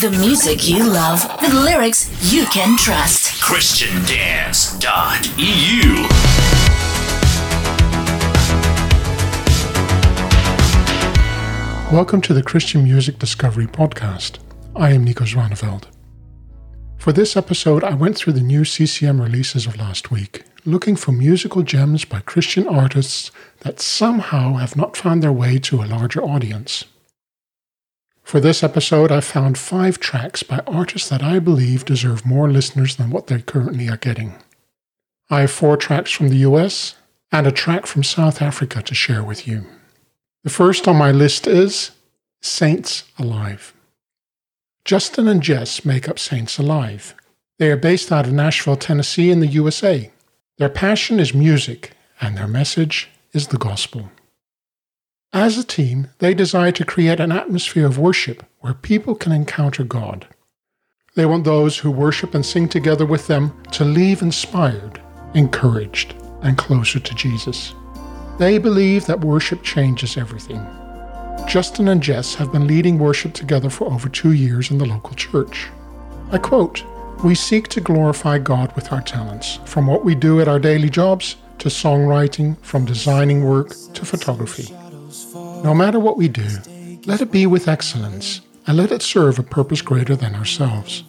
The music you love, the lyrics you can trust. ChristianDance.eu. Welcome to the Christian Music Discovery Podcast. I am Nico Zwaneveld. For this episode, I went through the new CCM releases of last week, looking for musical gems by Christian artists that somehow have not found their way to a larger audience. For this episode, I found five tracks by artists that I believe deserve more listeners than what they currently are getting. I have four tracks from the US and a track from South Africa to share with you. The first on my list is Saints Alive. Justin and Jess make up Saints Alive. They are based out of Nashville, Tennessee, in the USA. Their passion is music, and their message is the gospel. As a team, they desire to create an atmosphere of worship where people can encounter God. They want those who worship and sing together with them to leave inspired, encouraged, and closer to Jesus. They believe that worship changes everything. Justin and Jess have been leading worship together for over two years in the local church. I quote, We seek to glorify God with our talents, from what we do at our daily jobs to songwriting, from designing work to photography. No matter what we do, let it be with excellence and let it serve a purpose greater than ourselves.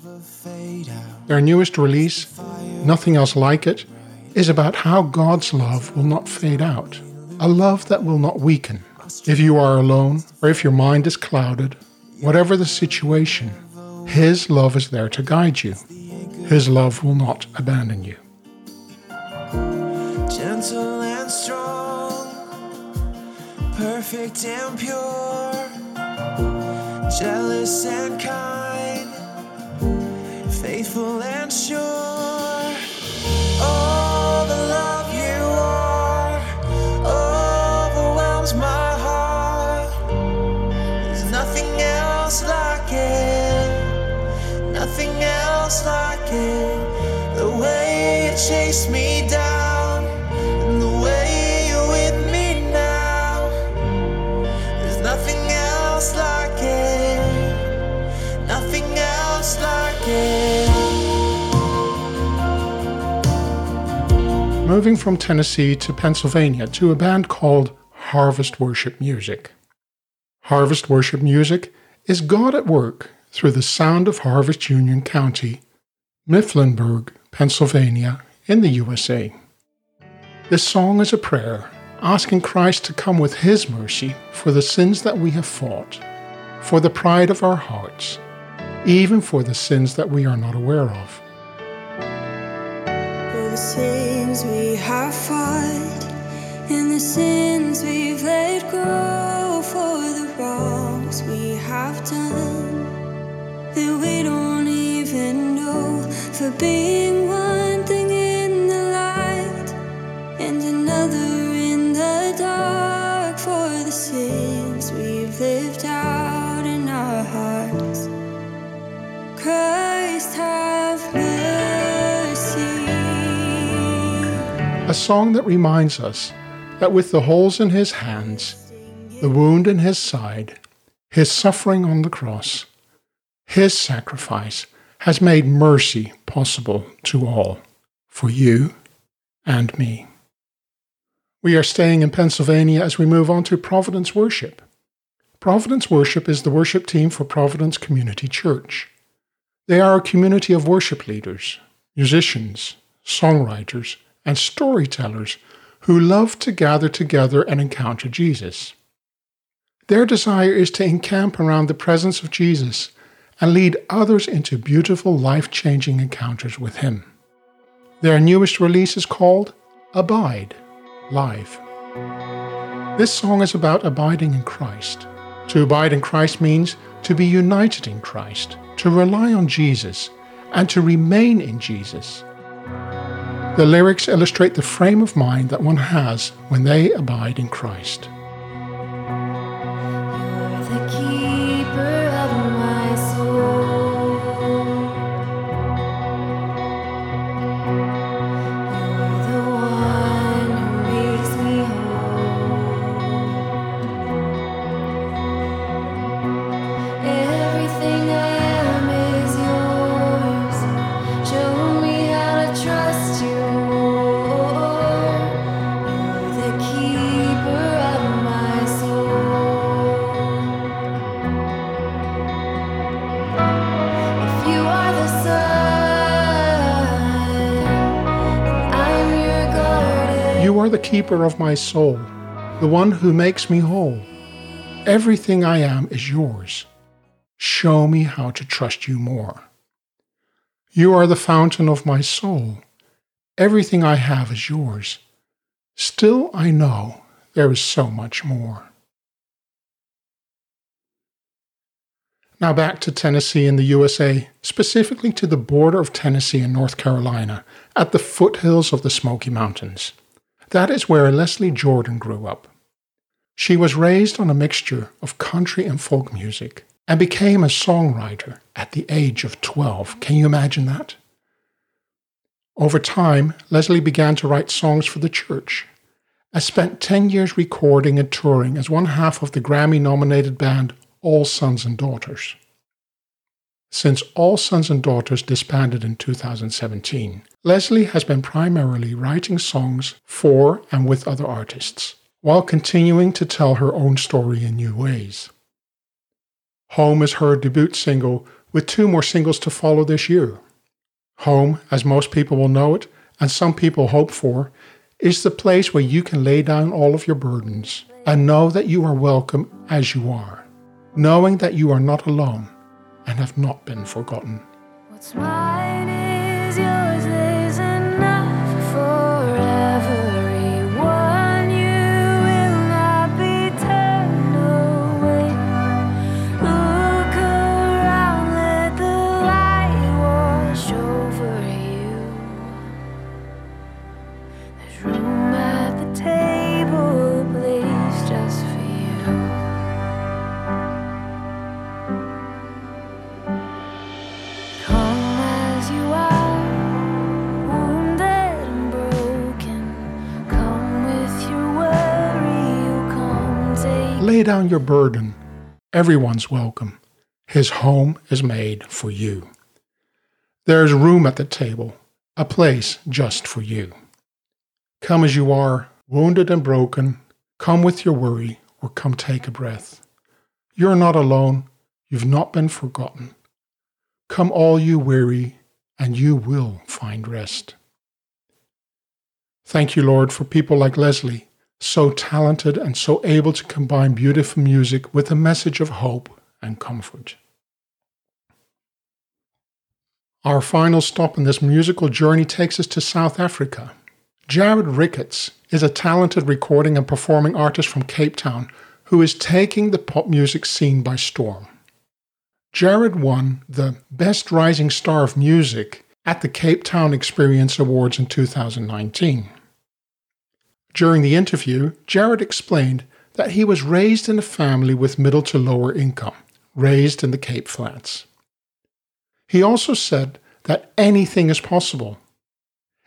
Their newest release, Nothing Else Like It, is about how God's love will not fade out, a love that will not weaken. If you are alone or if your mind is clouded, whatever the situation, His love is there to guide you. His love will not abandon you. Gentle perfect and pure, jealous and kind, faithful and sure. All the love you are overwhelms my heart. There's nothing else like it, nothing else like it. The way you chase me Moving from Tennessee to Pennsylvania to a band called Harvest Worship Music. Harvest Worship Music is God at work through the sound of Harvest Union County, Mifflinburg, Pennsylvania, in the USA. This song is a prayer asking Christ to come with His mercy for the sins that we have fought, for the pride of our hearts, even for the sins that we are not aware of. Sins we have fought and the sins we've let go, for the wrongs we have done that we don't even know, for being song that reminds us that with the holes in his hands, the wound in his side, his suffering on the cross, his sacrifice has made mercy possible to all, for you and me. We are staying in Pennsylvania as we move on to Providence Worship. Providence Worship is the worship team for Providence Community Church. They are a community of worship leaders, musicians, songwriters, and storytellers who love to gather together and encounter Jesus. Their desire is to encamp around the presence of Jesus and lead others into beautiful, life changing encounters with Him. Their newest release is called Abide Live. This song is about abiding in Christ. To abide in Christ means to be united in Christ, to rely on Jesus, and to remain in Jesus. The lyrics illustrate the frame of mind that one has when they abide in Christ. Keeper of my soul, the one who makes me whole. Everything I am is yours. Show me how to trust you more. You are the fountain of my soul. Everything I have is yours. Still, I know there is so much more. Now back to Tennessee in the USA, specifically to the border of Tennessee and North Carolina, at the foothills of the Smoky Mountains. That is where Leslie Jordan grew up. She was raised on a mixture of country and folk music and became a songwriter at the age of 12. Can you imagine that? Over time, Leslie began to write songs for the church. I spent 10 years recording and touring as one half of the Grammy nominated band all Sons and Daughters. Since All Sons and Daughters disbanded in 2017, Leslie has been primarily writing songs for and with other artists, while continuing to tell her own story in new ways. Home is her debut single, with two more singles to follow this year. Home, as most people will know it, and some people hope for, is the place where you can lay down all of your burdens and know that you are welcome as you are knowing that you are not alone and have not been forgotten. Down your burden. Everyone's welcome. His home is made for you. There is room at the table, a place just for you. Come as you are, wounded and broken. Come with your worry, or come take a breath. You're not alone. You've not been forgotten. Come, all you weary, and you will find rest. Thank you, Lord, for people like Leslie, so talented and so able to combine beautiful music with a message of hope and comfort. Our final stop in this musical journey takes us to South Africa. Jared Ricketts is a talented recording and performing artist from Cape Town who is taking the pop music scene by storm. Jared won the Best Rising Star of Music at the Cape Town Experience Awards in 2019. During the interview, Jared explained that he was raised in a family with middle to lower income, raised in the Cape Flats. He also said that anything is possible.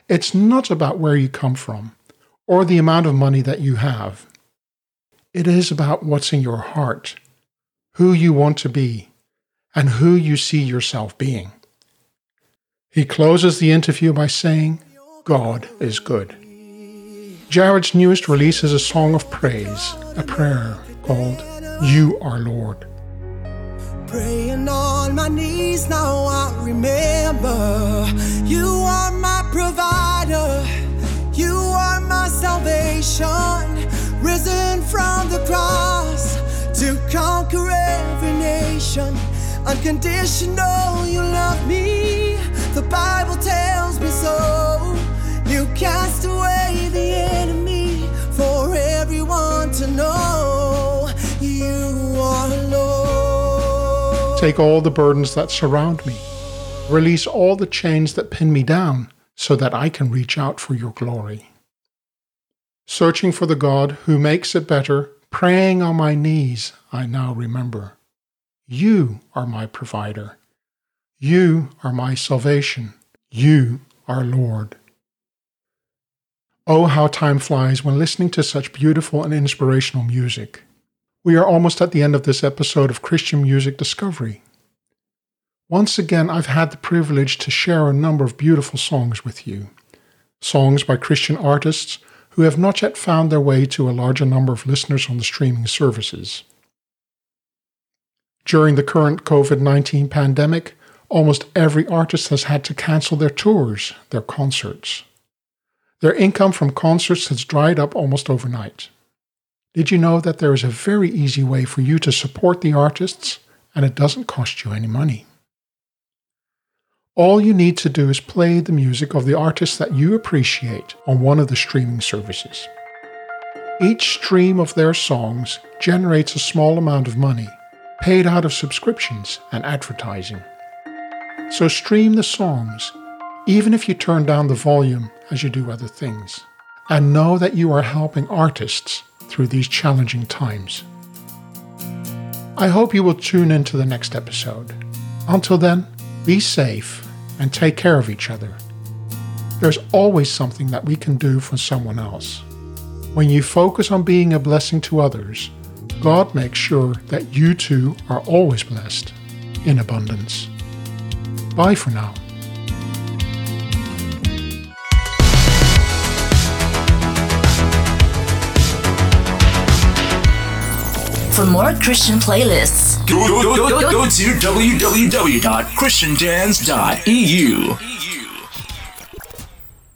It's not about where you come from or the amount of money that you have. It is about what's in your heart, who you want to be, and who you see yourself being. He closes the interview by saying, God is good. Jared's newest release is a song of praise, a prayer called You Are Lord. Praying on my knees, now I remember you are my provider, you are my salvation, risen from the cross to conquer every nation. Unconditional, you love me. The Bible tells me so. You cast away Take all the burdens that surround me, release all the chains that pin me down, so that I can reach out for your glory. Searching for the God who makes it better, praying on my knees, I now remember. You are my provider. You are my salvation. You are Lord. Oh, how time flies when listening to such beautiful and inspirational music. We are almost at the end of this episode of Christian Music Discovery. Once again, I've had the privilege to share a number of beautiful songs with you. Songs by Christian artists who have not yet found their way to a larger number of listeners on the streaming services. During the current COVID 19 pandemic, almost every artist has had to cancel their tours, their concerts. Their income from concerts has dried up almost overnight. Did you know that there is a very easy way for you to support the artists and it doesn't cost you any money? All you need to do is play the music of the artists that you appreciate on one of the streaming services. Each stream of their songs generates a small amount of money, paid out of subscriptions and advertising. So stream the songs, even if you turn down the volume as you do other things, and know that you are helping artists through these challenging times. I hope you will tune in to the next episode. Until then, be safe and take care of each other. There's always something that we can do for someone else. When you focus on being a blessing to others, God makes sure that you too are always blessed in abundance. Bye for now. For more Christian playlists, Go, go, go, go, go to www.christiandance.eu.